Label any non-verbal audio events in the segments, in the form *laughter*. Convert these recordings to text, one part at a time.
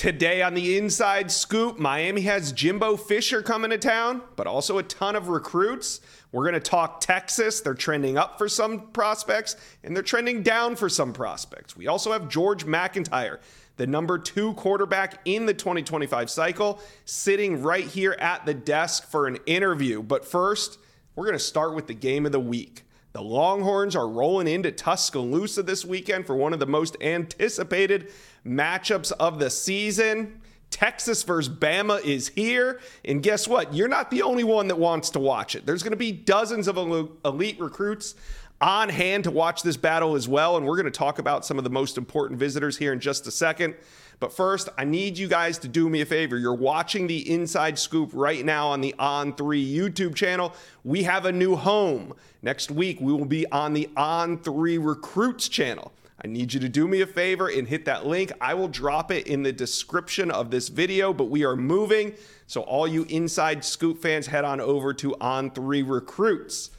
Today on the Inside Scoop, Miami has Jimbo Fisher coming to town, but also a ton of recruits. We're going to talk Texas. They're trending up for some prospects, and they're trending down for some prospects. We also have George MacIntyre, the number two quarterback in the 2025 cycle, sitting right here at the desk for an interview. But first, we're going to start with the game of the week. The Longhorns are rolling into Tuscaloosa this weekend for one of the most anticipated matchups of the season. Texas versus Bama is here. And guess what? You're not the only one that wants to watch it. There's going to be dozens of elite recruits on hand to watch this battle as well. And we're going to talk about some of the most important visitors here in just a second. But first, I need you guys to do me a favor. You're watching the Inside Scoop right now on the On3 YouTube channel. We have a new home. Next week, we will be on the On3 Recruits channel. I need you to do me a favor and hit that link. I will drop it in the description of this video, but we are moving. So, all you Inside Scoop fans, head on over to On3 Recruits.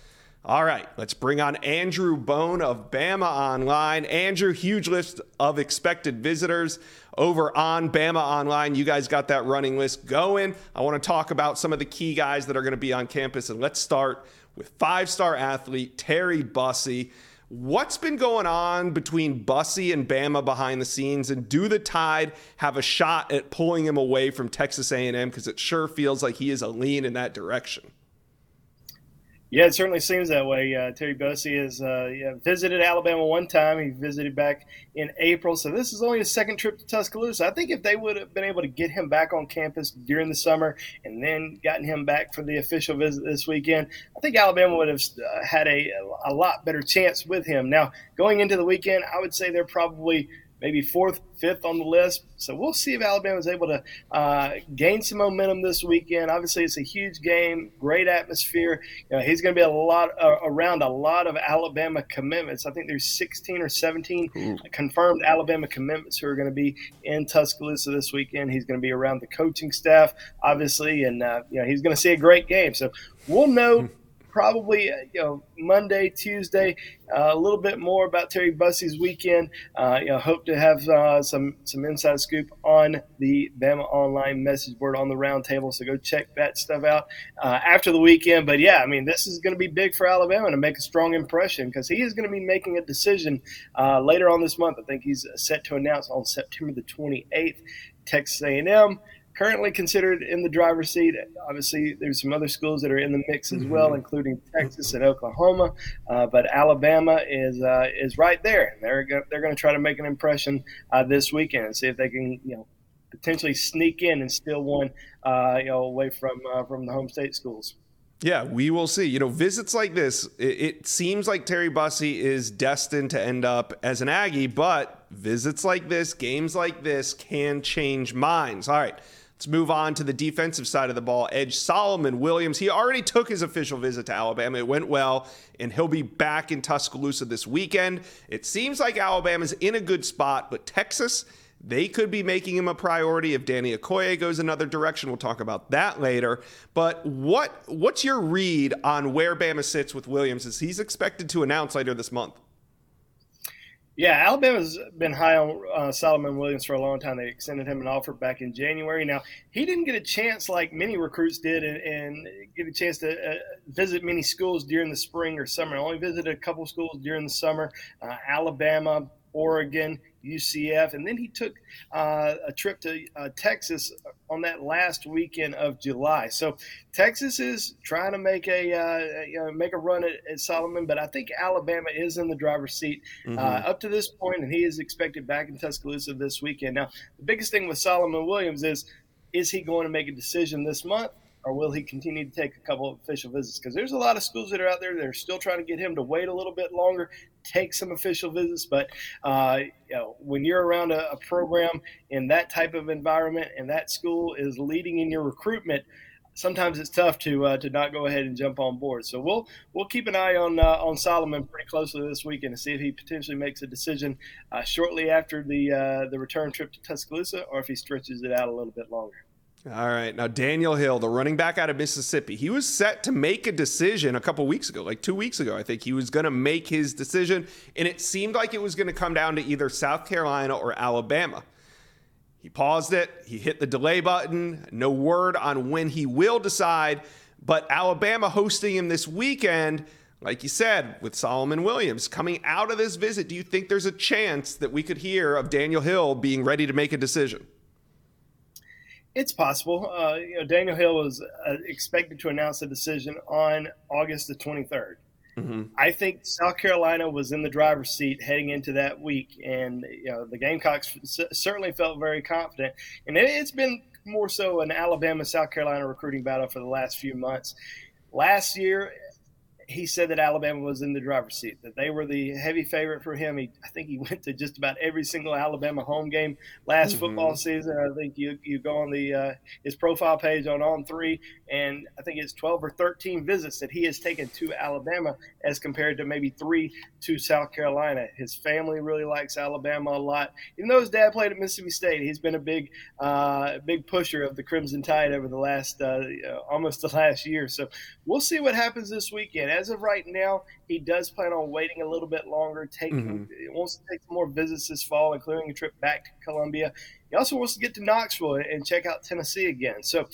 All right, let's bring on Andrew Bone of Bama Online. Andrew, huge list of expected visitors over on Bama Online. You guys got that running list going. I want to talk about some of the key guys that are going to be on campus, and let's start with five star athlete Terry Bussey. What's been going on between Bussey and Bama behind the scenes, and do the Tide have a shot at pulling him away from Texas A&M? Because it sure feels like he is a lean in that direction. Yeah, it certainly seems that way. Uh, Terry Bussey has uh, yeah, visited Alabama one time. He visited back in April, so this is only his second trip to Tuscaloosa. I think if they would have been able to get him back on campus during the summer and then gotten him back for the official visit this weekend, I think Alabama would have uh, had a, a lot better chance with him. Now, going into the weekend, I would say they're probably – maybe fourth, fifth on the list. So we'll see if Alabama is able to uh, gain some momentum this weekend. Obviously, it's a huge game, great atmosphere. You know, he's going to be a lot uh, around a lot of Alabama commitments. I think there's 16 or 17 Ooh. confirmed Alabama commitments who are going to be in Tuscaloosa this weekend. He's going to be around the coaching staff, obviously, and uh, you know he's going to see a great game. So we'll know. Probably uh, you know Monday, Tuesday, uh, a little bit more about Terry Bussey's weekend. Uh, you know, hope to have uh, some some inside scoop on the Bama Online message board on the roundtable. So go check that stuff out uh, after the weekend. But yeah, I mean, this is going to be big for Alabama to make a strong impression because he is going to be making a decision uh, later on this month. I think he's set to announce on September the 28th. Texas A&M currently considered in the driver's seat. Obviously, there's some other schools that are in the mix as well, mm-hmm. including Texas and Oklahoma. Uh, but Alabama is uh, is right there. They're go- they're going to try to make an impression uh, this weekend and see if they can you know potentially sneak in and steal one uh, you know away from uh, from the home state schools. Yeah, we will see. You know, visits like this, it, it, seems like Terry Bussey is destined to end up as an Aggie, but visits like this, games like this can change minds. All right. Let's move on to the defensive side of the ball. Edge Solomon Williams. He already took his official visit to Alabama. It went well, and he'll be back in Tuscaloosa this weekend. It seems like Alabama's in a good spot, but Texas, they could be making him a priority if Danny Okoye goes another direction. We'll talk about that later. But what what's your read on where Bama sits with Williams as he's expected to announce later this month? Yeah, Alabama's been high on uh, Solomon Williams for a long time. They extended him an offer back in January. Now, he didn't get a chance like many recruits did and, and get a chance to uh, visit many schools during the spring or summer. I Only visited a couple schools during the summer uh, Alabama, Oregon, UCF, and then he took uh, a trip to uh, Texas on that last weekend of July. So Texas is trying to make a uh, you know, make a run at, at, Solomon, but I think Alabama is in the driver's seat mm-hmm. Uh, up to this point, and he is expected back in Tuscaloosa this weekend. Now, the biggest thing with Solomon Williams is is he going to make a decision this month? Or will he continue to take a couple of official visits? Because there's a lot of schools that are out there that are still trying to get him to wait a little bit longer, take some official visits. But uh, you know, when you're around a, a, program in that type of environment and that school is leading in your recruitment, sometimes it's tough to uh, to not go ahead and jump on board. So we'll we'll keep an eye on uh, on Solomon pretty closely this weekend to see if he potentially makes a decision uh, shortly after the uh, the return trip to Tuscaloosa, or if he stretches it out a little bit longer. All right. Now, Daniel Hill, the running back out of Mississippi, he was set to make a decision a couple weeks ago, like two weeks ago. I think he was going to make his decision, and it seemed like it was going to come down to either South Carolina or Alabama. He paused it, he hit the delay button, no word on when he will decide. But Alabama hosting him this weekend, like you said, with Solomon Williams coming out of this visit, do you think there's a chance that we could hear of Daniel Hill being ready to make a decision? It's possible. Uh, you know, Daniel Hill was uh, expected to announce a decision on August the 23rd. Mm-hmm. I think South Carolina was in the driver's seat heading into that week, and you know the Gamecocks certainly felt very confident. And it, it's been more so an Alabama South Carolina recruiting battle for the last few months. Last year, he said that Alabama was in the driver's seat, that they were the heavy favorite for him. He, I think he *laughs* went to just about every single Alabama home game last mm-hmm. football season. I think you you go on the uh, his profile page on On Three, and I think it's 12 or 13 visits that he has taken to Alabama as compared to maybe three to South Carolina. His family really likes Alabama a lot. Even though his dad played at Mississippi State, he's been a big uh, big pusher of the Crimson Tide over the last uh, almost the last year. So we'll see what happens this weekend as of right now, he does plan on waiting a little bit longer. Taking mm-hmm. wants to take some more visits this fall, including a trip back to Columbia. He also wants to get to Knoxville and check out Tennessee again. So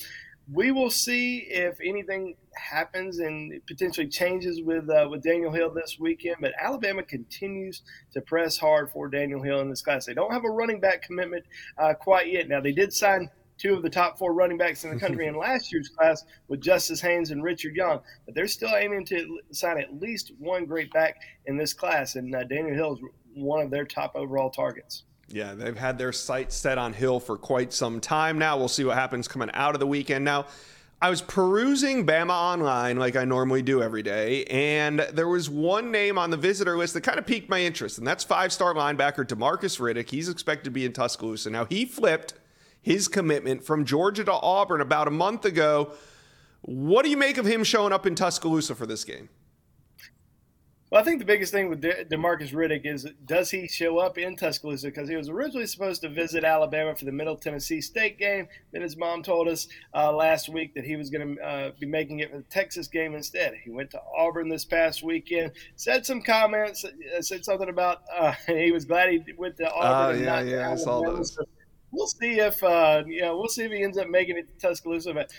we will see if anything happens and potentially changes with uh, with Daniel Hill this weekend. But Alabama continues to press hard for Daniel Hill in this class. They don't have a running back commitment uh, quite yet. Now they did sign two of the top four running backs in the country in *laughs* last year's class with Justice Haynes and Richard Young. But they're still aiming to sign at least one great back in this class, and uh, Daniel Hill is one of their top overall targets. Yeah, they've had their sights set on Hill for quite some time now. We'll see what happens coming out of the weekend. Now, I was perusing Bama Online like I normally do every day, and there was one name on the visitor list that kind of piqued my interest, and that's five star linebacker Demarcus Riddick. He's expected to be in Tuscaloosa. Now, he flipped his commitment from Georgia to Auburn about a month ago. What do you make of him showing up in Tuscaloosa for this game? Well, I think the biggest thing with De- Demarcus Riddick is does he show up in Tuscaloosa? Because he was originally supposed to visit Alabama for the Middle Tennessee State game. Then his mom told us uh, last week that he was going to uh, be making it for the Texas game instead. He went to Auburn this past weekend, said some comments, uh, said something about uh, *laughs* he was glad he went to Auburn. Oh, yeah, yeah, I saw those. So we'll see if uh, you know we'll see if he ends up making it to Tuscaloosa. But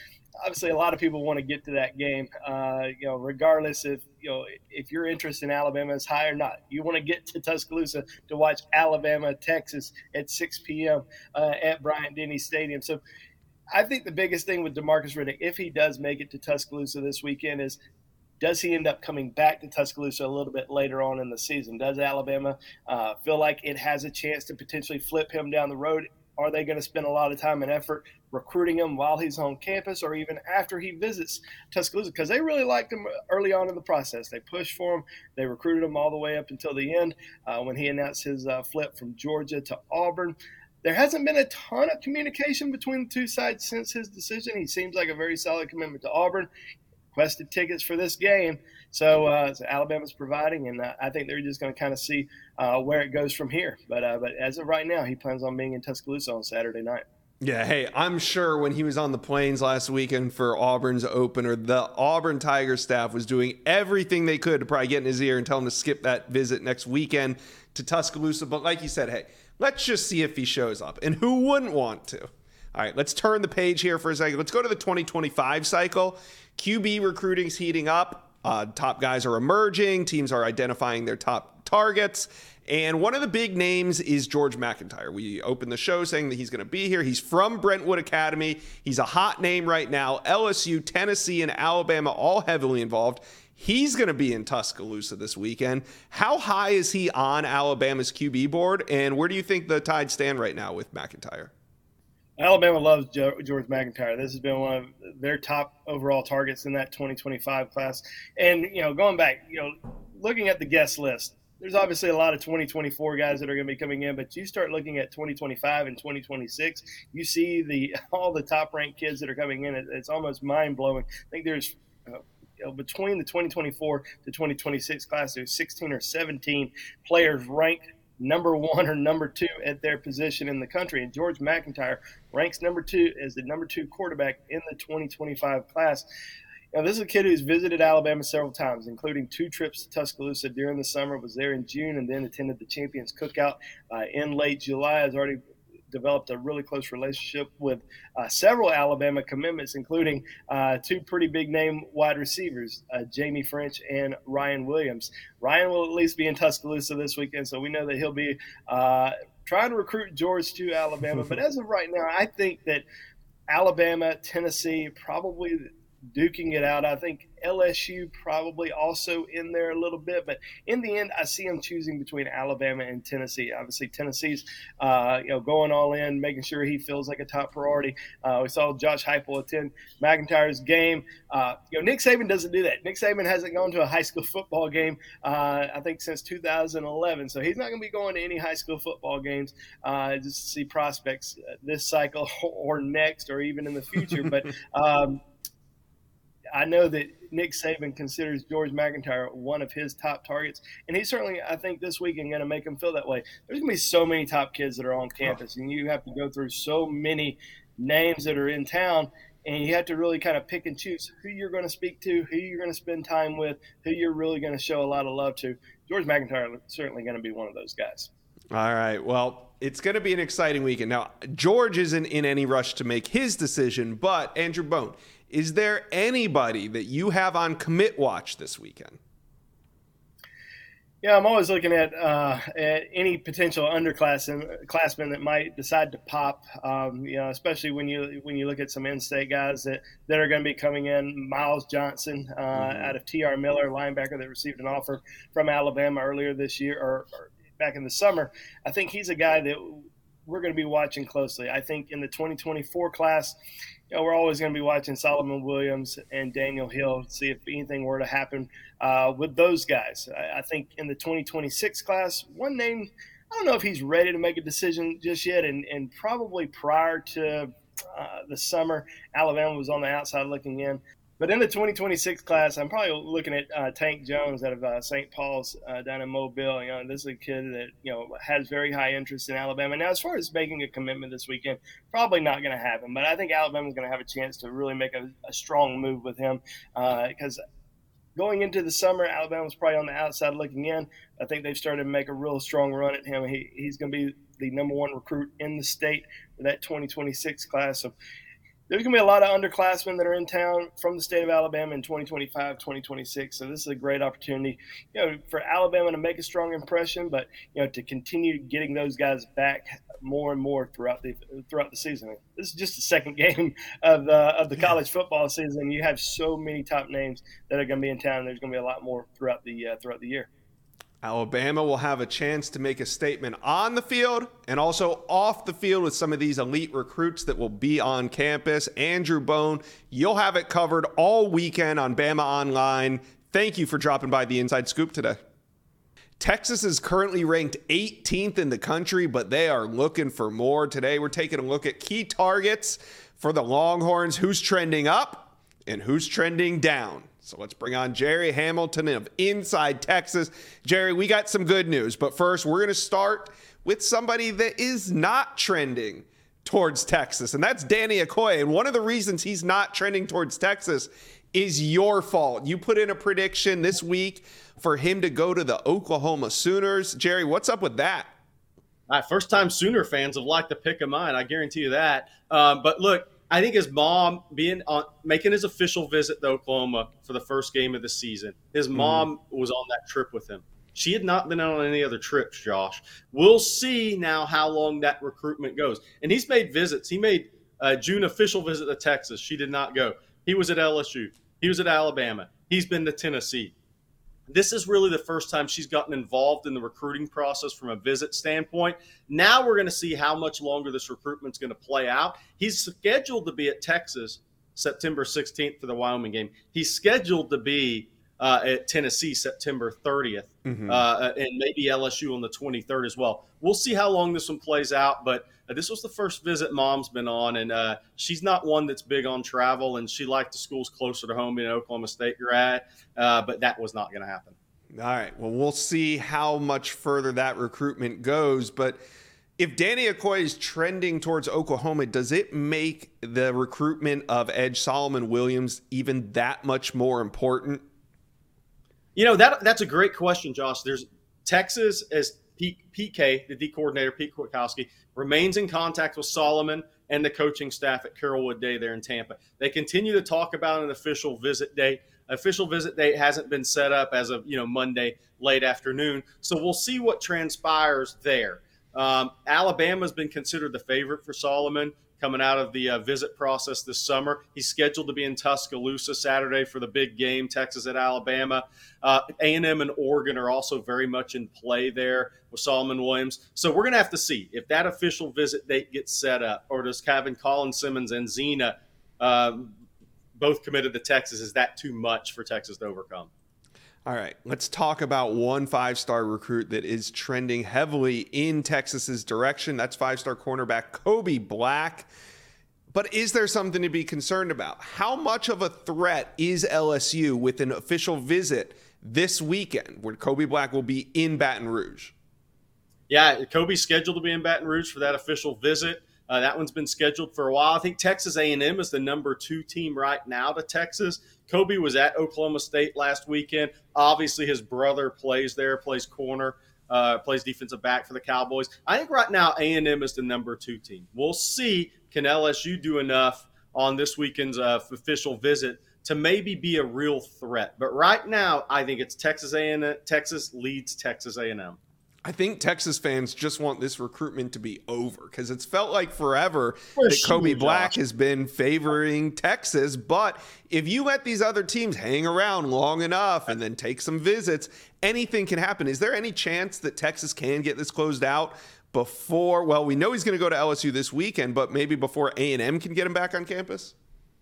obviously, a lot of people want to get to that game. Uh, you know, regardless if you know if your interest in Alabama is high or not, you want to get to Tuscaloosa to watch Alabama Texas at 6 p.m. Uh, at Bryant Denny Stadium. So. I think the biggest thing with Demarcus Riddick, if he does make it to Tuscaloosa this weekend, is does he end up coming back to Tuscaloosa a little bit later on in the season? Does Alabama uh, feel like it has a chance to potentially flip him down the road are they going to spend a lot of time and effort recruiting him while he's on campus or even after he visits Tuscaloosa? Because they really liked him early on in the process. They pushed for him, they recruited him all the way up until the end uh, when he announced his uh, flip from Georgia to Auburn. There hasn't been a ton of communication between the two sides since his decision. He seems like a very solid commitment to Auburn requested tickets for this game. So, uh, so Alabama's providing, and uh, I think they're just going to kind of see uh, where it goes from here. But uh, but as of right now, he plans on being in Tuscaloosa on Saturday night. Yeah, hey, I'm sure when he was on the plains last weekend for Auburn's opener, the Auburn Tiger staff was doing everything they could to probably get in his ear and tell him to skip that visit next weekend to Tuscaloosa. But like you said, hey, let's just see if he shows up. And who wouldn't want to? All right, let's turn the page here for a second. Let's go to the 2025 cycle. QB recruiting's heating up. Uh, top guys are emerging. Teams are identifying their top targets. And one of the big names is George MacIntyre. We opened the show saying that he's going to be here. He's from Brentwood Academy. He's a hot name right now. LSU, Tennessee, and Alabama all heavily involved. He's going to be in Tuscaloosa this weekend. How high is he on Alabama's QB board? And where do you think the Tide stand right now with MacIntyre? Alabama loves George MacIntyre. This has been one of their top overall targets in that 2025 class. And you know, going back, you know, looking at the guest list, there's obviously a lot of 2024 guys that are going to be coming in, but you start looking at 2025 and 2026, you see the *laughs* all the top ranked kids that are coming in. It's almost mind blowing. I think there's uh, you know, between the 2024 to 2026 class, there's 16 or 17 players ranked number one or number two at their position in the country. And George MacIntyre ranks number two as the number two quarterback in the 2025 class. Now, this is a kid who's visited Alabama several times, including two trips to Tuscaloosa during the summer. Was there in June and then attended the Champions Cookout uh, in late July. Has already developed a really close relationship with uh, several Alabama commitments, including uh, two pretty big name wide receivers, uh, Jaime Ffrench and Ryan Williams. Ryan will at least be in Tuscaloosa this weekend, so we know that he'll be trying to recruit George to Alabama. but as of right now, I think that Alabama, Tennessee, probably duking it out. I think LSU probably also in there a little bit, but in the end, I see them choosing between Alabama and Tennessee. Obviously, Tennessee's uh, you know going all in, making sure he feels like a top priority. Uh, we saw Josh Heupel attend MacIntyre's game. Uh, you know, Nick Saban doesn't do that. Nick Saban hasn't gone to a high school football game, uh, I think, since 2011. So he's not going to be going to any high school football games uh, just to see prospects uh, this cycle *laughs* or next or even in the future. but *laughs* um, I know that Nick Saban considers George MacIntyre one of his top targets, and he's certainly, I think, this weekend going to make him feel that way. There's going to be so many top kids that are on campus, and you have to go through so many names that are in town, and you have to really kind of pick and choose who you're going to speak to, who you're going to spend time with, who you're really going to show a lot of love to. George MacIntyre is certainly going to be one of those guys. All right. Well, it's going to be an exciting weekend. Now, George isn't in any rush to make his decision, but Andrew Bone, is there anybody that you have on commit watch this weekend? Yeah, I'm always looking at, uh, at any potential underclassmen that might decide to pop. Um, you know, especially when you when you look at some in-state guys that, that are going to be coming in. Miles Johnson uh, mm-hmm. out of T.R. Miller, linebacker that received an offer from Alabama earlier this year or, or back in the summer. I think he's a guy that we're going to be watching closely. I think in the 2024 class, you know, we're always going to be watching Solomon Williams and Daniel Hill see if anything were to happen uh, with those guys. I, I, think in the 2026 class, one name, I don't know if he's ready to make a decision just yet, and, and probably prior to uh, the summer, Alabama was on the outside looking in. But in the 2026 class, I'm probably looking at uh, Tank Jones out of uh, St. Paul's uh, down in Mobile. You know, this is a kid that you know has very high interest in Alabama. Now, as far as making a commitment this weekend, probably not going to happen. But I think Alabama's going to have a chance to really make a, a strong move with him because uh, going into the summer, Alabama was probably on the outside looking in. I think they've started to make a real strong run at him. He, he's going to be the number one recruit in the state for that 2026 class. So there's going to be a lot of underclassmen that are in town from the state of Alabama in 2025, 2026. So this is a great opportunity, you know, for Alabama to make a strong impression, but you know, to continue getting those guys back more and more throughout the throughout the season. This is just the second *laughs* game of the of the college football season. You have so many top names that are going to be in town. And there's going to be a lot more throughout the uh, throughout the year. Alabama will have a chance to make a statement on the field and also off the field with some of these elite recruits that will be on campus. Andrew Bone, you'll have it covered all weekend on Bama Online. Thank you for dropping by the Inside Scoop today. Texas is currently ranked 18th in the country, but they are looking for more. Today, we're taking a look at key targets for the Longhorns who's trending up and who's trending down. So let's bring on Jerry Hamilton of Inside Texas. Jerry, we got some good news, but first we're going to start with somebody that is not trending towards Texas, and that's Danny Okoye. And one of the reasons he's not trending towards Texas is your fault. You put in a prediction this week for him to go to the Oklahoma Sooners. Jerry, what's up with that? Right, first time Sooner fans have liked the pick of mine. I guarantee you that. Um, but look, I think his mom being on making his official visit to Oklahoma for the first game of the season. His mm-hmm. mom mm. was on that trip with him. She had not been on any other trips, Josh. We'll see now how long that recruitment goes. And he's made visits. He made a June official visit to Texas. She did not go. He was at LSU. He was at Alabama. He's been to Tennessee this is really the first time she's gotten involved in the recruiting process from a visit standpoint. Now we're going to see how much longer this recruitment's going to play out. He's scheduled to be at Texas September 16th for the Wyoming game. He's scheduled to be uh, at Tennessee September 30th, mm-hmm. uh, and maybe LSU on the 23rd as well. We'll see how long this one plays out, but uh, this was the first visit mom's been on, and uh, she's not one that's big on travel, and she liked the schools closer to home in Oklahoma State you're at, uh, but that was not going to happen. All right. Well, we'll see how much further that recruitment goes, but if Danny Okoye is trending towards Oklahoma, does it make the recruitment of Edge Solomon Williams even that much more important? You know that that's a great question, Josh. There's Texas as Pete, Pete K, the D coordinator, Pete Kwiatkowski, remains in contact with Solomon and the coaching staff at Carrollwood Day there in Tampa. They continue to talk about an official visit date. Official visit date hasn't been set up as of you know Monday late afternoon, so we'll see what transpires there. Um, Alabama's been considered the favorite for Solomon coming out of the uh, visit process this summer. He's scheduled to be in Tuscaloosa Saturday for the big game, Texas at Alabama. Uh, A&M and Oregon are also very much in play there with Solomon Williams. So we're going to have to see if that official visit date gets set up, or does Kevin Collins Simmons and Zena um, both committed to Texas? Is that too much for Texas to overcome? All right, let's talk about one five star recruit that is trending heavily in Texas's direction. That's five star cornerback Kobe Black. But is there something to be concerned about? How much of a threat is LSU with an official visit this weekend where Kobe Black will be in Baton Rouge? Yeah, Kobe's scheduled to be in Baton Rouge for that official visit. Uh, that one's been scheduled for a while. I think Texas A&M is the number two team right now to Texas. Kobe was at Oklahoma State last weekend. Obviously, his brother plays there, plays corner, uh, plays defensive back for the Cowboys. I think right now A&M is the number two team. We'll see can LSU do enough on this weekend's uh, official visit to maybe be a real threat. But right now, I think it's Texas A&M. Texas leads Texas A&M. I think Texas fans just want this recruitment to be over because it's felt like forever that Kobe Black has been favoring Texas. But if you let these other teams hang around long enough and then take some visits, anything can happen. Is there any chance that Texas can get this closed out before? Well, we know he's going to go to LSU this weekend, but maybe before A and M can get him back on campus.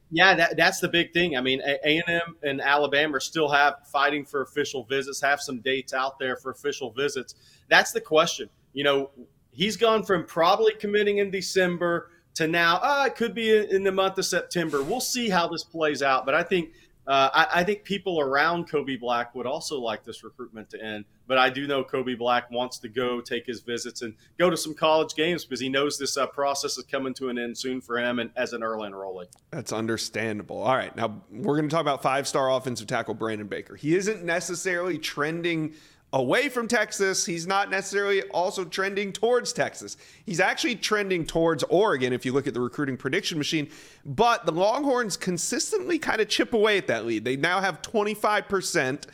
Yeah, that, that's the big thing. I mean, A and Alabama still have fighting for official visits, have some dates out there for official visits. That's the question. You know, he's gone from probably committing in December to now, oh, it could be in the month of September. We'll see how this plays out. But I think uh, I, I, think people around Kobe Black would also like this recruitment to end. But I do know Kobe Black wants to go take his visits and go to some college games because he knows this uh, process is coming to an end soon for him and as an early enrollee. That's understandable. All right, now we're going to talk about five-star offensive tackle Brandon Baker. He isn't necessarily trending away from Texas. He's not necessarily also trending towards Texas. He's actually trending towards Oregon if you look at the recruiting prediction machine. But the Longhorns consistently kind of chip away at that lead. They now have 25%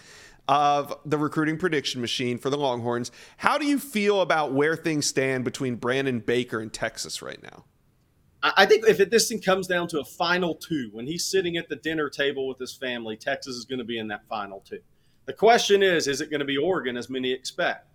of the recruiting prediction machine for the Longhorns. How do you feel about where things stand between Brandon Baker and Texas right now? I think if this thing comes down to a final two, when he's sitting at the dinner table with his family, Texas is going to be in that final two. The question is, is it going to be Oregon as many expect?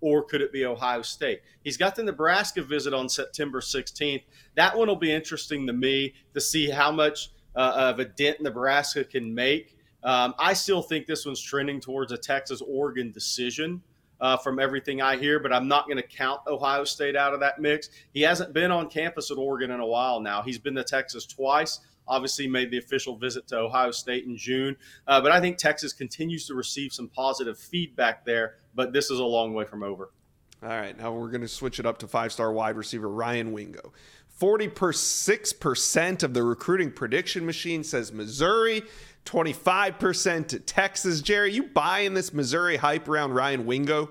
Or could it be Ohio State? He's got the Nebraska visit on September 16th. That one will be interesting to me to see how much uh, of a dent Nebraska can make. Um, I still think this one's trending towards a Texas Oregon decision. Uh, from everything I hear, but I'm not going to count Ohio State out of that mix. He hasn't been on campus at Oregon in a while now. He's been to Texas twice obviously made the official visit to Ohio State in June. Uh, but I think Texas continues to receive some positive feedback there, but this is a long way from over. All right, now we're going to switch it up to five star wide receiver Ryan Wingo. 46% of the recruiting prediction machine says Missouri, 25% to Texas. Jerry, you buying this Missouri hype around Ryan Wingo?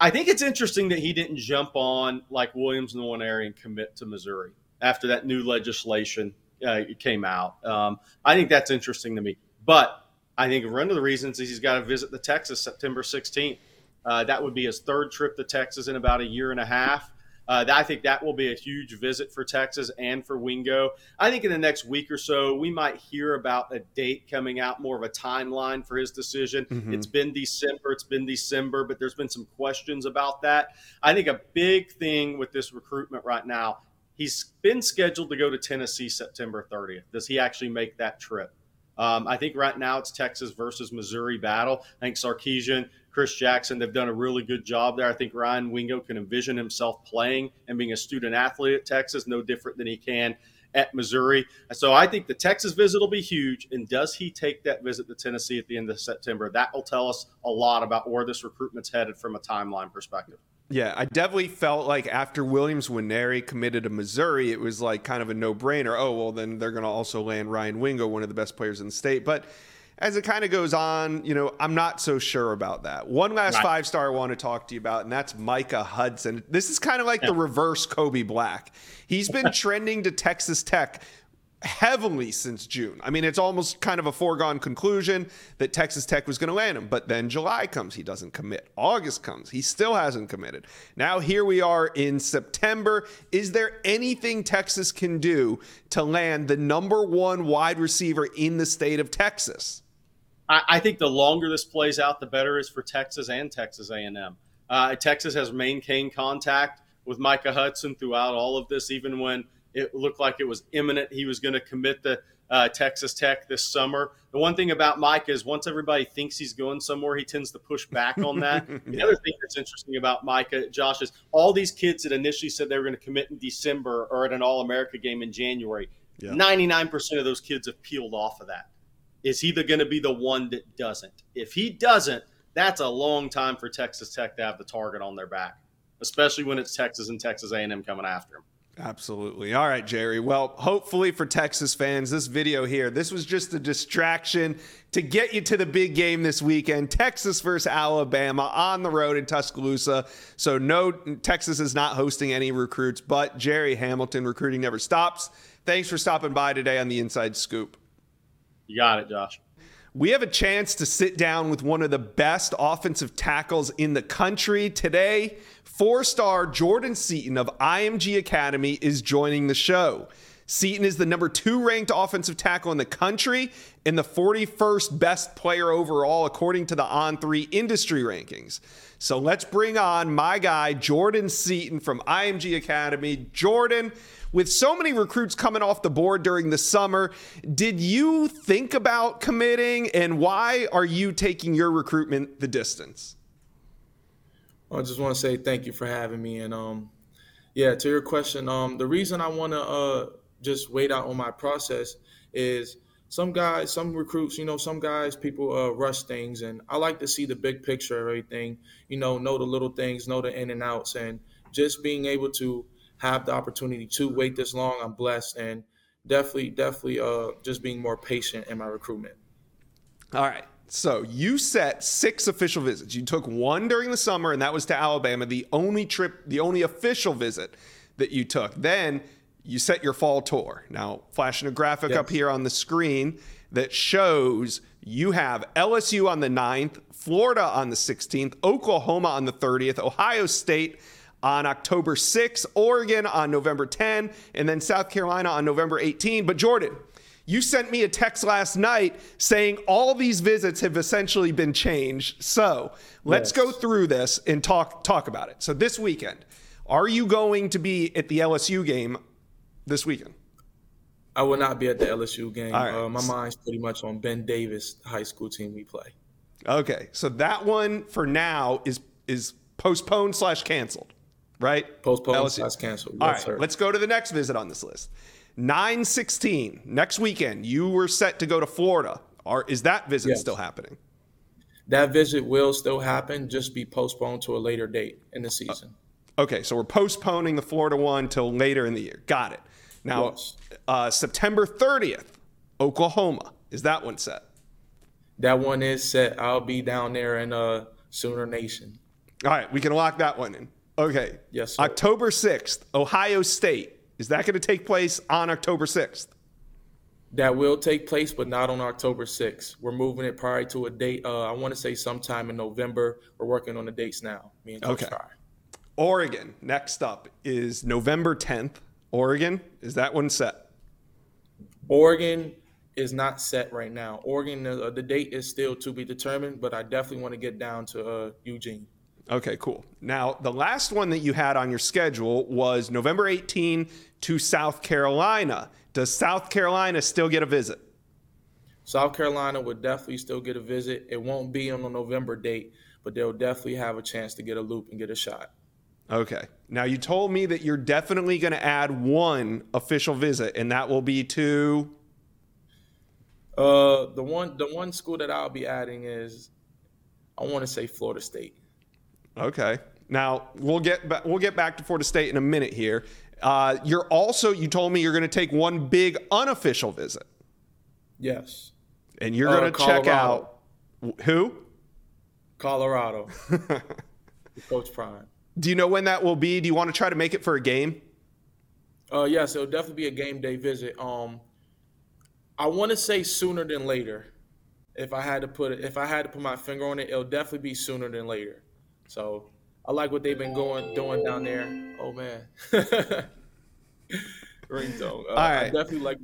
I think it's interesting that he didn't jump on like Williams Nwaneri and commit to Missouri after that new legislation uh, came out. Um, I think that's interesting to me. But I think one of the reasons is he's got to visit the Texas September 16th. Uh, that would be his third trip to Texas in about a year and a half. Uh, I think that will be a huge visit for Texas and for Wingo. I think in the next week or so, we might hear about a date coming out, more of a timeline for his decision. Mm-hmm. It's been December, it's been December, but there's been some questions about that. I think a big thing with this recruitment right now He's been scheduled to go to Tennessee September 30th. Does he actually make that trip? Um, I think right now it's Texas versus Missouri battle. I think Sarkisian, Chris Jackson, they've done a really good job there. I think Ryan Wingo can envision himself playing and being a student athlete at Texas, no different than he can at Missouri. So I think the Texas visit will be huge. And does he take that visit to Tennessee at the end of September? That will tell us a lot about where this recruitment's headed from a timeline perspective. Yeah, I definitely felt like after Williams Nwaneri committed to Missouri, it was like kind of a no brainer. Oh, well, then they're going to also land Ryan Wingo, one of the best players in the state. But as it kind of goes on, you know, I'm not so sure about that. One last right. five star I want to talk to you about, and that's Micah Hudson. This is kind of like yeah. the reverse Kobe Black. He's been *laughs* trending to Texas Tech heavily since June. I mean, it's almost kind of a foregone conclusion that Texas Tech was going to land him. But then July comes, he doesn't commit. August comes, he still hasn't committed. Now here we are in September. Is there anything Texas can do to land the number one wide receiver in the state of Texas? I, I think the longer this plays out, the better is for Texas and Texas A&M. Uh, Texas has maintained contact with Micah Hudson throughout all of this, even when – it looked like it was imminent. He was going to commit to uh, Texas Tech this summer. The one thing about Mike is once everybody thinks he's going somewhere, he tends to push back on that. *laughs* The other thing that's interesting about Micah, Josh, is all these kids that initially said they were going to commit in December or at an All America game in January, yeah. 99% of those kids have peeled off of that. Is he the going to be the one that doesn't? If he doesn't, that's a long time for Texas Tech to have the target on their back, especially when it's Texas and Texas A&M coming after him. Absolutely. All right, Jerry. Well, hopefully for Texas fans, this video here, this was just a distraction to get you to the big game this weekend Texas versus Alabama on the road in Tuscaloosa. So, no, Texas is not hosting any recruits, but Jerry Hamilton, recruiting never stops. Thanks for stopping by today on the Inside Scoop. You got it, Josh. We have a chance to sit down with one of the best offensive tackles in the country today. Four star Jordan Seaton of IMG Academy is joining the show. Seaton is the number two ranked offensive tackle in the country and the 41st best player overall, according to the On3 industry rankings. So let's bring on my guy, Jordan Seaton from IMG Academy. Jordan, with so many recruits coming off the board during the summer, did you think about committing and why are you taking your recruitment the distance? I just want to say thank you for having me. And um, yeah, to your question, um, the reason I want to uh, just wait out on my process is some guys, some recruits, you know, some guys, people uh, rush things, and I like to see the big picture of everything. You know, know the little things, know the in and outs, and just being able to have the opportunity to wait this long. I'm blessed and definitely, definitely uh, just being more patient in my recruitment. All right. So you set six official visits. You took one during the summer, and that was to Alabama, the only trip, the only official visit that you took. Then you set your fall tour. Now, flashing a graphic up here on the screen that shows you have LSU on the 9th, Florida on the 16th, Oklahoma on the 30th, Ohio State on October 6th, Oregon on November 10, and then South Carolina on November 18. But Jordan, you sent me a text last night saying all these visits have essentially been changed. So let's yes. go through this and talk talk about it. So this weekend, are you going to be at the LSU game this weekend? I will not be at the LSU game. Right. Uh, my mind's pretty much on Ben Davis high school team we play. Okay, so that one for now is is postponed slash canceled right? Postponed slash canceled. All yes, right, sir. let's go to the next visit on this list. 916, next weekend, you were set to go to Florida. Are, is that visit yes. still happening? That visit will still happen, just be postponed to a later date in the season. Uh, okay, so we're postponing the Florida one till later in the year. Got it. Now, yes. uh, September 30th, Oklahoma. Is that one set? That one is set. I'll be down there in uh, Sooner Nation. All right, we can lock that one in. Okay. Yes. Sir. October 6th, Ohio State. Is that going to take place on October 6th? That will take place, but not on October 6th. We're moving it probably to a date. Uh, I want to say sometime in November. We're working on the dates now. Me and Coach okay. Oregon. Next up is November 10th. Oregon. Is that one set? Oregon is not set right now. Oregon, uh, the date is still to be determined, but I definitely want to get down to uh, Eugene. Okay, cool. Now, the last one that you had on your schedule was November 18 to South Carolina. Does South Carolina still get a visit? South Carolina would definitely still get a visit. It won't be on the November date, but they'll definitely have a chance to get a loop and get a shot. Okay. Now, you told me that you're definitely going to add one official visit, and that will be to. Uh, the one the one school that I'll be adding is, I want to say Florida State. Okay. Now we'll get back, we'll get back to Florida State in a minute here. Uh, you're also you told me you're going to take one big unofficial visit. Yes. And you're going to Uh, check out who? Colorado. *laughs* Coach Prime. Do you know when that will be? Do you want to try to make it for a game? Uh, yes, it'll definitely be a game day visit. Um, I want to say sooner than later. If I had to put it, if I had to put my finger on it, it'll definitely be sooner than later. So I like what they've been going doing down there. Oh man, *laughs* ringtone. Uh, I definitely like.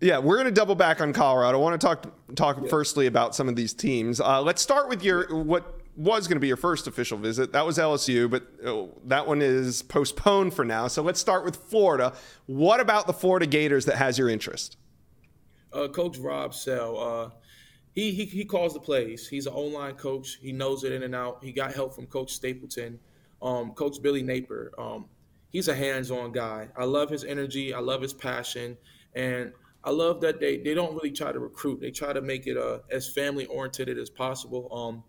Yeah, we're going to double back on Colorado. I want to talk talk firstly about some of these teams. Uh, let's start with your what was going to be your first official visit. That was LSU, but uh, that one is postponed for now. So let's start with Florida. What about the Florida Gators that has your interest? Uh, coach Rob Sale, uh, he, he he calls the plays. He's an O-line coach. He knows it in and out. He got help from Coach Stapleton, um, Coach Billy Napier. Um, he's a hands-on guy. I love his energy. I love his passion, and I love that they they don't really try to recruit. They try to make it uh, as family-oriented as possible. Um,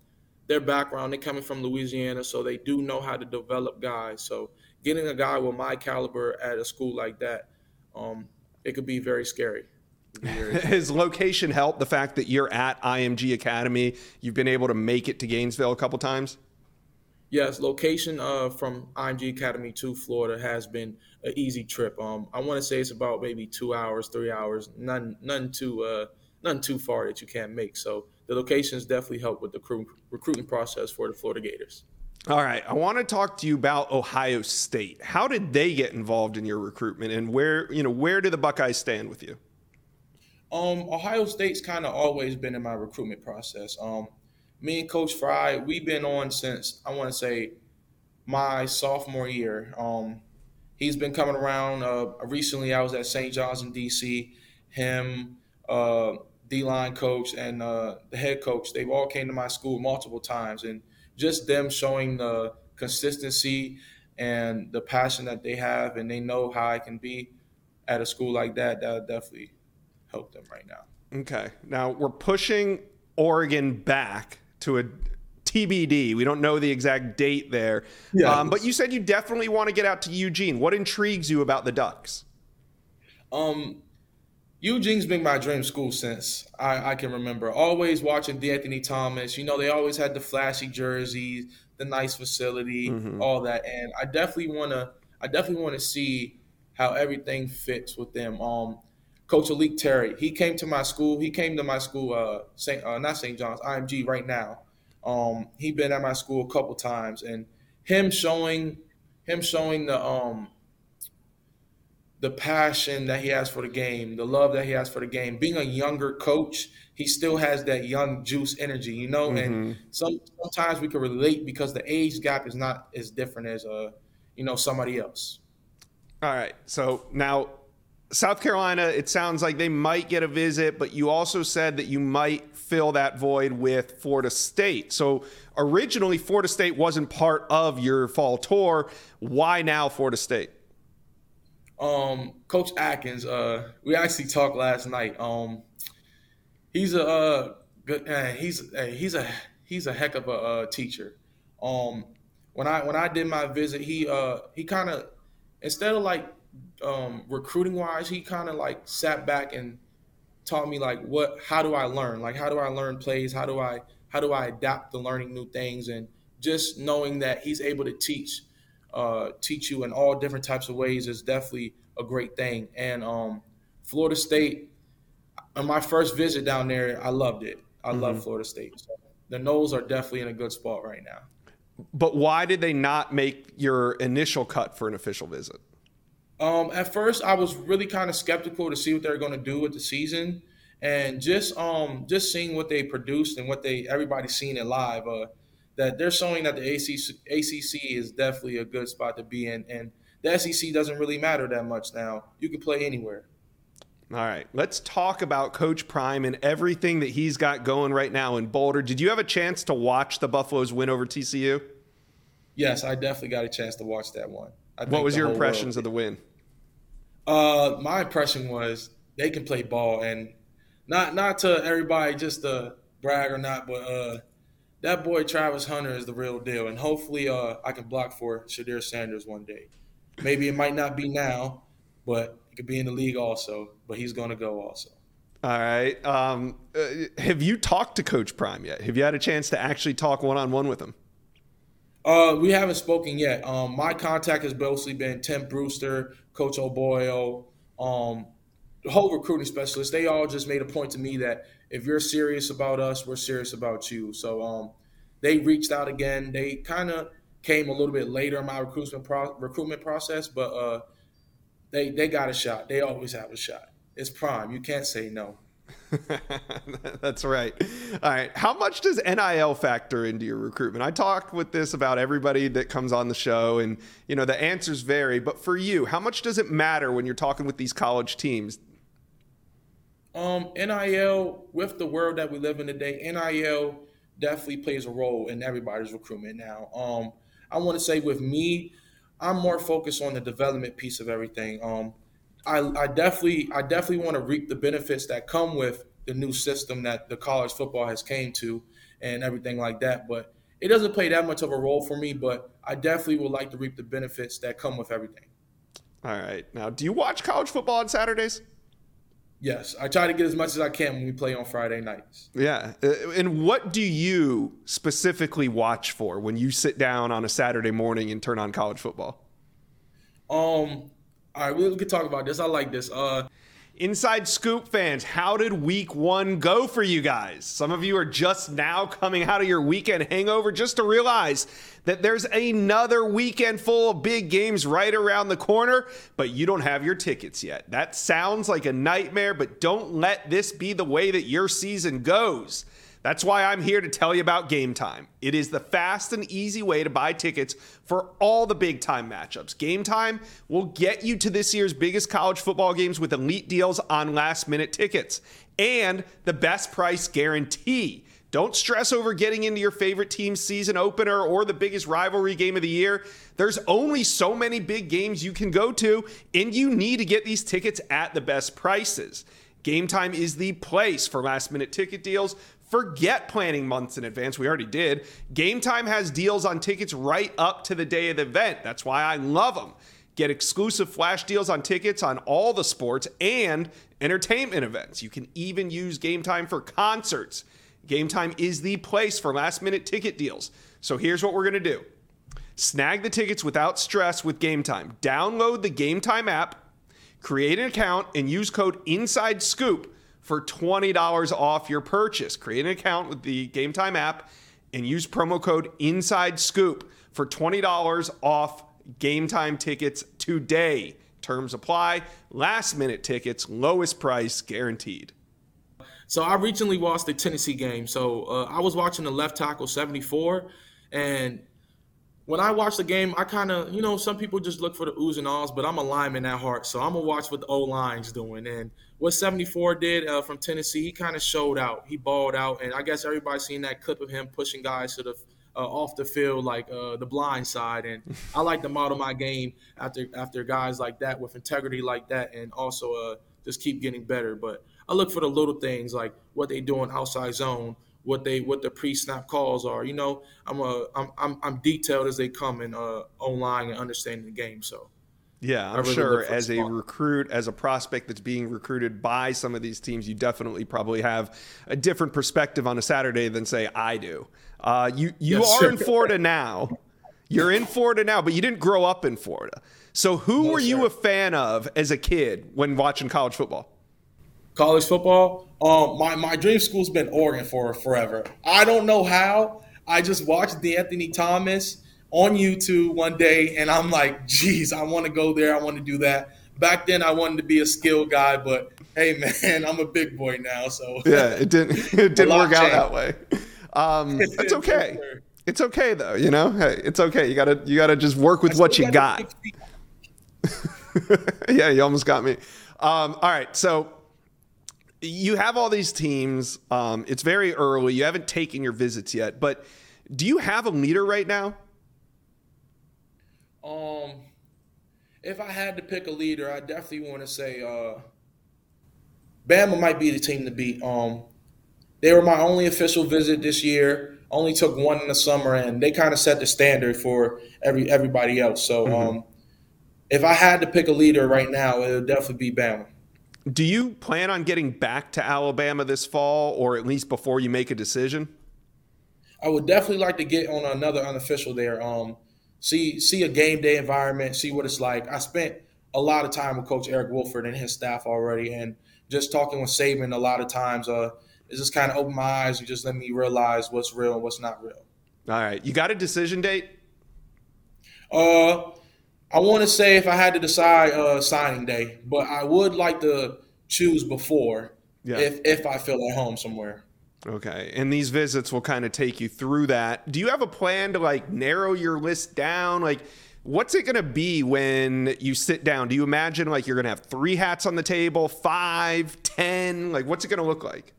their background, they're coming from Louisiana, so they do know how to develop guys. So getting a guy with my caliber at a school like that, um, it could be very scary. It could be very His location help the fact that you're at IMG Academy. You've been able to make it to Gainesville a couple times. Yes, location uh, from IMG Academy to Florida has been an easy trip. Um, I want to say it's about maybe two hours, three hours, none, none too, uh, none too far that you can't make. So the locations definitely help with the recruit, recruiting process for the Florida Gators. All right, I want to talk to you about Ohio State. How did they get involved in your recruitment, and where you know where do the Buckeyes stand with you? Um, Ohio State's kind of always been in my recruitment process. Um, me and Coach Frye, we've been on since I want to say my sophomore year. Um, he's been coming around. Uh, recently, I was at St. John's in DC. Him, uh, D-line coach, and uh, the head coach, they've all came to my school multiple times, and just them showing the consistency and the passion that they have, and they know how I can be at a school like that. That definitely help them right now. Okay, now we're pushing Oregon back to a TBD. We don't know the exact date there, Yeah. um, but you said you definitely want to get out to Eugene. What intrigues you about the Ducks? Um, Eugene's been my dream school since I, I can remember. Always watching De'Anthony Thomas. You know, they always had the flashy jerseys, the nice facility, all that. And I definitely wanna I definitely wanna see how everything fits with them. Um Coach A'lique Terry, he came to my school. He came to my school, uh, Saint, uh not St. John's, IMG right now. Um, he been at my school a couple times, and him showing, him showing the um, the passion that he has for the game, the love that he has for the game. Being a younger coach, he still has that young juice energy, you know. And some sometimes we can relate because the age gap is not as different as uh, you know, somebody else. All right, so now South Carolina, it sounds like they might get a visit, but you also said that you might fill that void with Florida State. So originally, Florida State wasn't part of your fall tour. Why now, Florida State? Um, Coach Atkins, uh, we actually talked last night. Um, he's a uh, good, uh, he's uh, he's a he's a heck of a uh, teacher. Um, when I when I did my visit, he uh he kind of instead of like um, recruiting wise, he kind of like sat back and taught me like what how do I learn? Like how do I learn plays? How do I how do I adapt to learning new things? And just knowing that he's able to teach uh, teach you in all different types of ways is definitely a great thing. And um, Florida State, on my first visit down there, I loved it. I love Florida State. So the Noles are definitely in a good spot right now. But why did they not make your initial cut for an official visit? Um, at first, I was really kind of skeptical to see what they're going to do with the season, and just um, just seeing what they produced and what they everybody's seen it live. Uh, that they're showing that the ACC, ACC is definitely a good spot to be in, and the SEC doesn't really matter that much now. You can play anywhere. All right, let's talk about Coach Prime and everything that he's got going right now in Boulder. Did you have a chance to watch the Buffaloes win over TCU? Yes, I definitely got a chance to watch that one. I What was your impressions world- of the win? Uh, my impression was they can play ball, and not not to everybody just to brag or not, but uh, that boy Travis Hunter is the real deal, and hopefully uh, I can block for Shedeur Sanders one day. Maybe it might not be now, but it could be in the league also. But he's going to go also. All right. Um, uh, have you talked to Coach Prime yet? Have you had a chance to actually talk one on one with him? Uh, we haven't spoken yet. Um, my contact has mostly been Tim Brewster, Coach O'Boyle, um, the whole recruiting specialist. They all just made a point to me that if you're serious about us, we're serious about you. So um, they reached out again. They kind of came a little bit later in my recruitment pro- recruitment process, but uh, they they got a shot. They always have a shot. It's prime. You can't say no. *laughs* That's right. All right. How much does NIL factor into your recruitment? I talked with this about everybody that comes on the show, and you know the answers vary. But for you, how much does it matter when you're talking with these college teams? Um, NIL with the world that we live in today, NIL definitely plays a role in everybody's recruitment now. Um, I want to say with me, I'm more focused on the development piece of everything. Um, I, I definitely I definitely want to reap the benefits that come with the new system that the college football has came to and everything like that. But it doesn't play that much of a role for me. But I definitely would like to reap the benefits that come with everything. All right. Now, do you watch college football on Saturdays? Yes, I try to get as much as I can when we play on Friday nights. Yeah. Uh, and what do you specifically watch for when you sit down on a Saturday morning and turn on college football? Um, all right, we can talk about this. I like this. Uh, Inside Scoop fans, how did week one go for you guys? Some of you are just now coming out of your weekend hangover just to realize that there's another weekend full of big games right around the corner, but you don't have your tickets yet. That sounds like a nightmare, but don't let this be the way that your season goes. That's why I'm here to tell you about Gametime. It is the fast and easy way to buy tickets for all the big time matchups. Gametime will get you to this year's biggest college football games with elite deals on last minute tickets and the best price guarantee. Don't stress over getting into your favorite team's season opener or the biggest rivalry game of the year. There's only so many big games you can go to, and you need to get these tickets at the best prices. Gametime is the place for last minute ticket deals Forget planning months in advance. We already did. Gametime has deals on tickets right up to the day of the event. That's why I love them. Get exclusive flash deals on tickets on all the sports and entertainment events. You can even use Gametime for concerts. Gametime is the place for last minute ticket deals. So here's what we're going to do snag the tickets without stress with Gametime. Download the Gametime app, create an account, and use code Inside Scoop for $20 off your purchase. Create an account with the Gametime app and use promo code Inside Scoop for $20 off Gametime tickets today. Terms apply. Last minute tickets, lowest price guaranteed. So I recently watched the Tennessee game. So uh, I was watching the left tackle 74, and when I watch the game, I kind of, you know, some people just look for the oohs and ahs, but I'm a lineman at heart, so I'm gonna watch what the O line's doing. And what 74 did uh, from Tennessee, he kind of showed out. He balled out, and I guess everybody's seen that clip of him pushing guys to the uh, off the field like uh, the blind side. And I like to model my game after after guys like that with integrity like that, and also uh, just keep getting better. But I look for the little things like what they do doing outside zone what they what the pre-snap calls are. You know, I'm a I'm I'm, I'm detailed as they come in uh, O-line and understanding the game. So. Yeah, I'm really sure as a recruit, as a prospect that's being recruited by some of these teams, you definitely probably have a different perspective on a Saturday than say I do. Uh, you you yes, are in *laughs* Florida now. You're in Florida now, but you didn't grow up in Florida. So who no, were you a fan of as a kid when watching college football? College football. Um, my my dream school's been Oregon for forever. I don't know how. I just watched De'Anthony Thomas on YouTube one day, and I'm like, geez, I want to go there. I want to do that. Back then, I wanted to be a skill guy, but hey, *laughs* man, I'm a big boy now. So yeah, it didn't *laughs* it *laughs* didn't work out that way. Um, it's okay. It's okay though, you know. Hey, it's okay. You gotta you gotta just work with what you got. yeah, you almost got me. Um, all right, so you have all these teams. Um, it's very early. You haven't taken your visits yet, but do you have a leader right now? Um, if I had to pick a leader, I definitely want to say uh, Bama might be the team to beat. Um, they were my only official visit this year. Only took one in the summer, and they kind of set the standard for every everybody else. So, mm-hmm. um, if I had to pick a leader right now, it would definitely be Bama. Do you plan on getting back to Alabama this fall, or at least before you make a decision? I would definitely like to get on another unofficial there. Um, see see a game day environment, see what it's like. I spent a lot of time with Coach Eric Wolford and his staff already, and just talking with Saban a lot of times. Uh, it just kind of opened my eyes and just let me realize what's real and what's not real. All right, you got a decision date? Uh, I want to say if I had to decide uh, signing day, but I would like to choose before yeah. if if I feel at home somewhere. Okay. And these visits will kind of take you through that. Do you have a plan to like narrow your list down? Like, what's it going to be when you sit down? Do you imagine like you're going to have three hats on the table, five, ten? Like, what's it going to look like?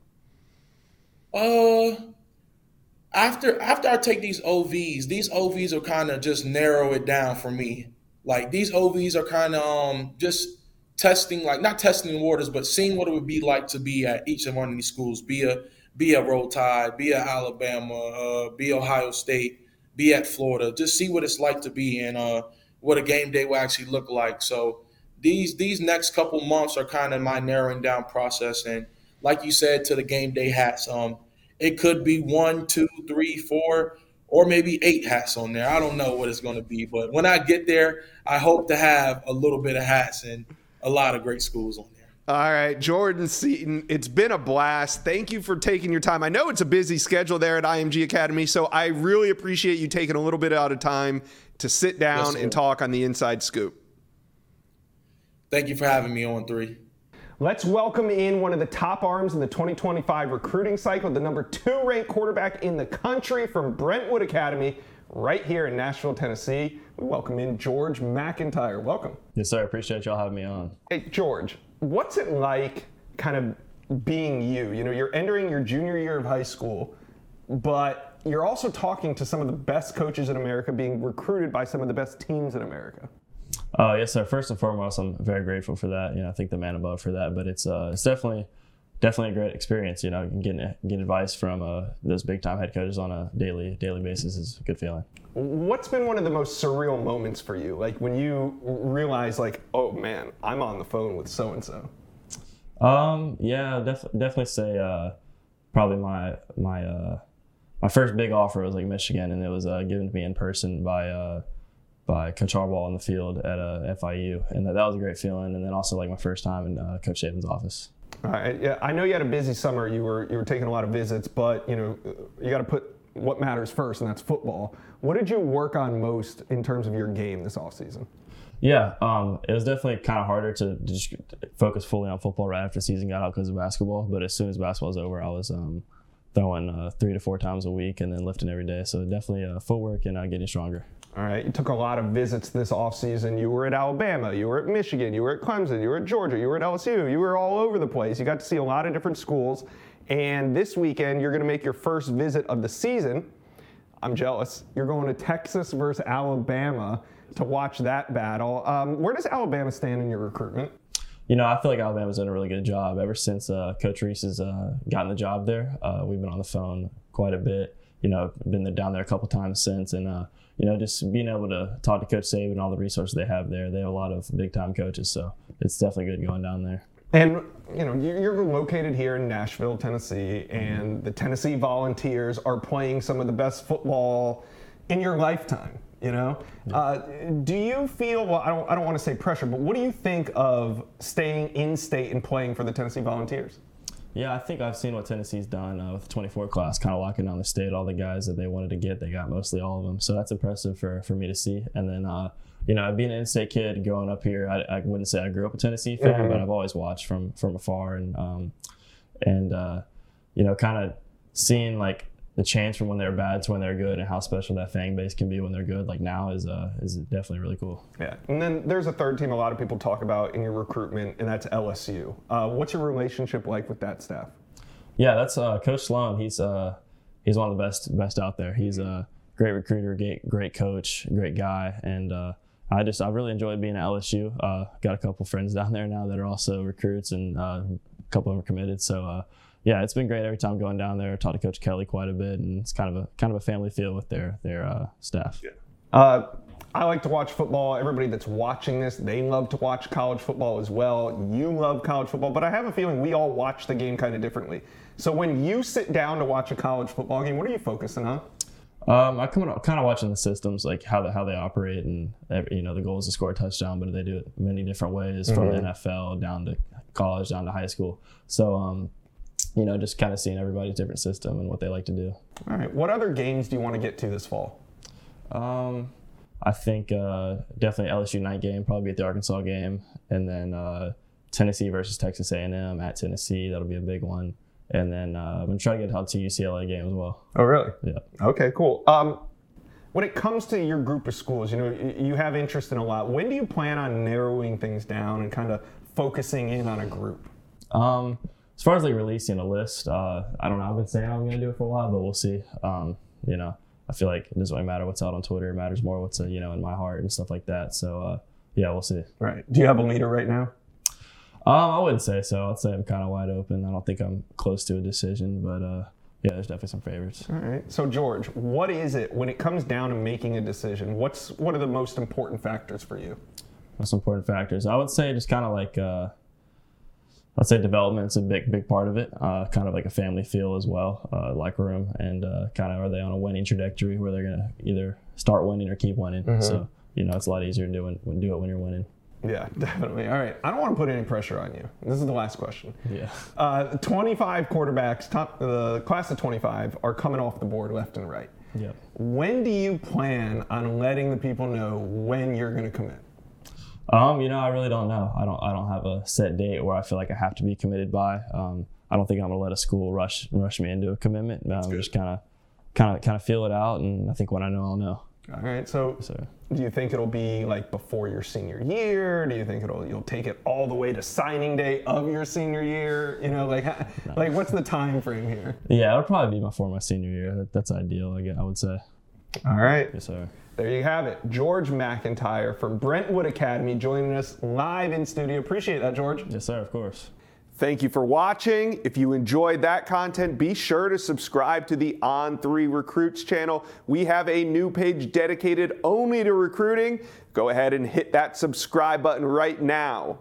Uh, after after I take these OVs, these OVs will kind of just narrow it down for me. Like these OVs are kind of um just testing, like not testing the waters, but seeing what it would be like to be at each of one of these schools, be a be at Roll Tide, be at Alabama, uh, be Ohio State, be at Florida. Just see what it's like to be in uh, what a game day will actually look like. So these these next couple months are kind of my narrowing down process. And like you said, to the game day hats, um, it could be one, two, three, four, or maybe eight hats on there. I don't know what it's going to be, but when I get there, I hope to have a little bit of hats and a lot of great schools on. There. All right, Jordan Seaton, it's been a blast. Thank you for taking your time. I know it's a busy schedule there at IMG Academy, so I really appreciate you taking a little bit out of time to sit down yes, and talk on the inside scoop. Thank you for having me on On3. Let's welcome in one of the top arms in the 2025 recruiting cycle, the number two ranked quarterback in the country from Brentwood Academy, right here in Nashville, Tennessee. We welcome in George MacIntyre. Welcome. Yes, sir. I appreciate y'all having me on. Hey, George, what's it like kind of being you? You know, you're entering your junior year of high school, but you're also talking to some of the best coaches in America, being recruited by some of the best teams in America. Uh, yes, sir. First and foremost, I'm very grateful for that. You know, I thank the man above for that. But it's uh, it's definitely definitely a great experience. You know, getting getting advice from uh, those big time head coaches on a daily daily basis is a good feeling. What's been one of the most surreal moments for you? Like when you realize, like, oh man, I'm on the phone with so and so. Um. Yeah. Def- definitely say uh, probably my my uh, my first big offer was like Michigan, and it was uh, given to me in person by. Uh, by Coach Harbaugh on the field at uh, FIU, and that, that was a great feeling. And then also like my first time in uh, Coach Saban's office. All right. Yeah, I know you had a busy summer. You were you were taking a lot of visits, but you know you got to put what matters first, and that's football. What did you work on most in terms of your game this offseason? Yeah, um, it was definitely kind of harder to just focus fully on football right after the season got out because of basketball. But as soon as basketball was over, I was um, throwing uh, three to four times a week and then lifting every day. So definitely uh, footwork and uh, getting stronger. All right, you took a lot of visits this offseason. You were at Alabama, you were at Michigan, you were at Clemson, you were at Georgia, you were at LSU, you were all over the place. You got to see a lot of different schools. And this weekend, you're going to make your first visit of the season. I'm jealous. You're going to Texas versus Alabama to watch that battle. Um, where does Alabama stand in your recruitment? You know, I feel like Alabama's done a really good job ever since uh, Coach Rees has uh, gotten the job there. Uh, we've been on the phone quite a bit. You know, been down there a couple times since, and uh, you know, just being able to talk to Coach Saban and all the resources they have there. They have a lot of big time coaches, so it's definitely good going down there. And you know, you're located here in Nashville, Tennessee, and the Tennessee Volunteers are playing some of the best football in your lifetime. You know, uh, do you feel? Well, I don't. I don't want to say pressure, but what do you think of staying in state and playing for the Tennessee Volunteers? Yeah, I think I've seen what Tennessee's done uh, with the 24 class, kind of locking down the state. All the guys that they wanted to get, they got mostly all of them. So that's impressive for, for me to see. And then, uh, you know, being an in-state kid growing up here, I, I wouldn't say I grew up a Tennessee fan, mm-hmm. but I've always watched from from afar and um, and uh, you know, kind of seeing like the change from when they're bad to when they're good and how special that fan base can be when they're good like now is uh is definitely really cool. Yeah. And then there's a third team a lot of people talk about in your recruitment and that's lsu uh, what's your relationship like with that staff? Yeah that's uh, coach sloan. He's uh he's one of the best best out there. He's a great recruiter great great coach great guy and uh I just I really enjoyed being at LSU. Uh, got a couple friends down there now that are also recruits, and uh, a couple of them are committed. So uh, yeah, it's been great every time going down there. I Talked to Coach Kelly quite a bit, and it's kind of a kind of a family feel with their their uh, staff. Yeah. Uh, I like to watch football. Everybody that's watching this, they love to watch college football as well. You love college football, but I have a feeling we all watch the game kind of differently. So when you sit down to watch a college football game, what are you focusing on? Um, I come kind of watching the systems, like how the, how they operate, and you know the goal is to score a touchdown, but they do it many different ways from the NFL down to college, down to high school. So, um, you know, just kind of seeing everybody's different system and what they like to do. All right. What other games do you want to get to this fall? Um, I think uh, definitely LSU night game, probably at the Arkansas game, and then uh, Tennessee versus Texas A&M at Tennessee. That'll be a big one. And then uh, I'm gonna try to get out to UCLA game as well. Oh, really? Yeah. Okay, cool. Um, when it comes to your group of schools, you know, you have interest in a lot. When do you plan on narrowing things down and kind of focusing in on a group? Um, as far as like releasing a list, uh, I don't know. I've been saying I'm gonna do it for a while, but we'll see. Um, you know, I feel like it doesn't really matter what's out on Twitter. It matters more what's uh, you know in my heart and stuff like that. So uh, yeah, we'll see. Right. Do you have a leader right now? Um, I wouldn't say so. I'd say I'm kind of wide open. I don't think I'm close to a decision, but uh, yeah, there's definitely some favorites. All right. So George, what is it when it comes down to making a decision? What's what are the most important factors for you? Most important factors. I would say just kind of like uh, I'd say development's a big big part of it. Uh, kind of like a family feel as well, uh, like room, and uh, kind of are they on a winning trajectory where they're gonna either start winning or keep winning. So you know it's a lot easier to do when, do it when you're winning. Yeah, *laughs* definitely. All right. I don't want to put any pressure on you. This is the last question. Yeah. Uh, 25 quarterbacks, top the class of 25, are coming off the board left and right. Yep. When do you plan on letting the people know when you're going to commit? Um, you know, I really don't know. I don't. I don't have a set date where I feel like I have to be committed by. Um, I don't think I'm gonna let a school rush rush me into a commitment. Um, just kind of, kind of, kind of feel it out, and I think when I know, I'll know. All right. So, So do you think it'll be like before your senior year? Do you think it'll you'll take it all the way to signing day of your senior year? You know, like *laughs* like what's the time frame here? yeah, it'll probably be before my senior year. That, that's ideal. I, guess, I would say. All right. Yes, sir. There you have it. George MacIntyre from Brentwood Academy joining us live in studio. Appreciate that, George. Yes, sir. Of course. Thank you for watching. If you enjoyed that content, be sure to subscribe to the On3 Recruits channel. We have a new page dedicated only to recruiting. Go ahead and hit that subscribe button right now.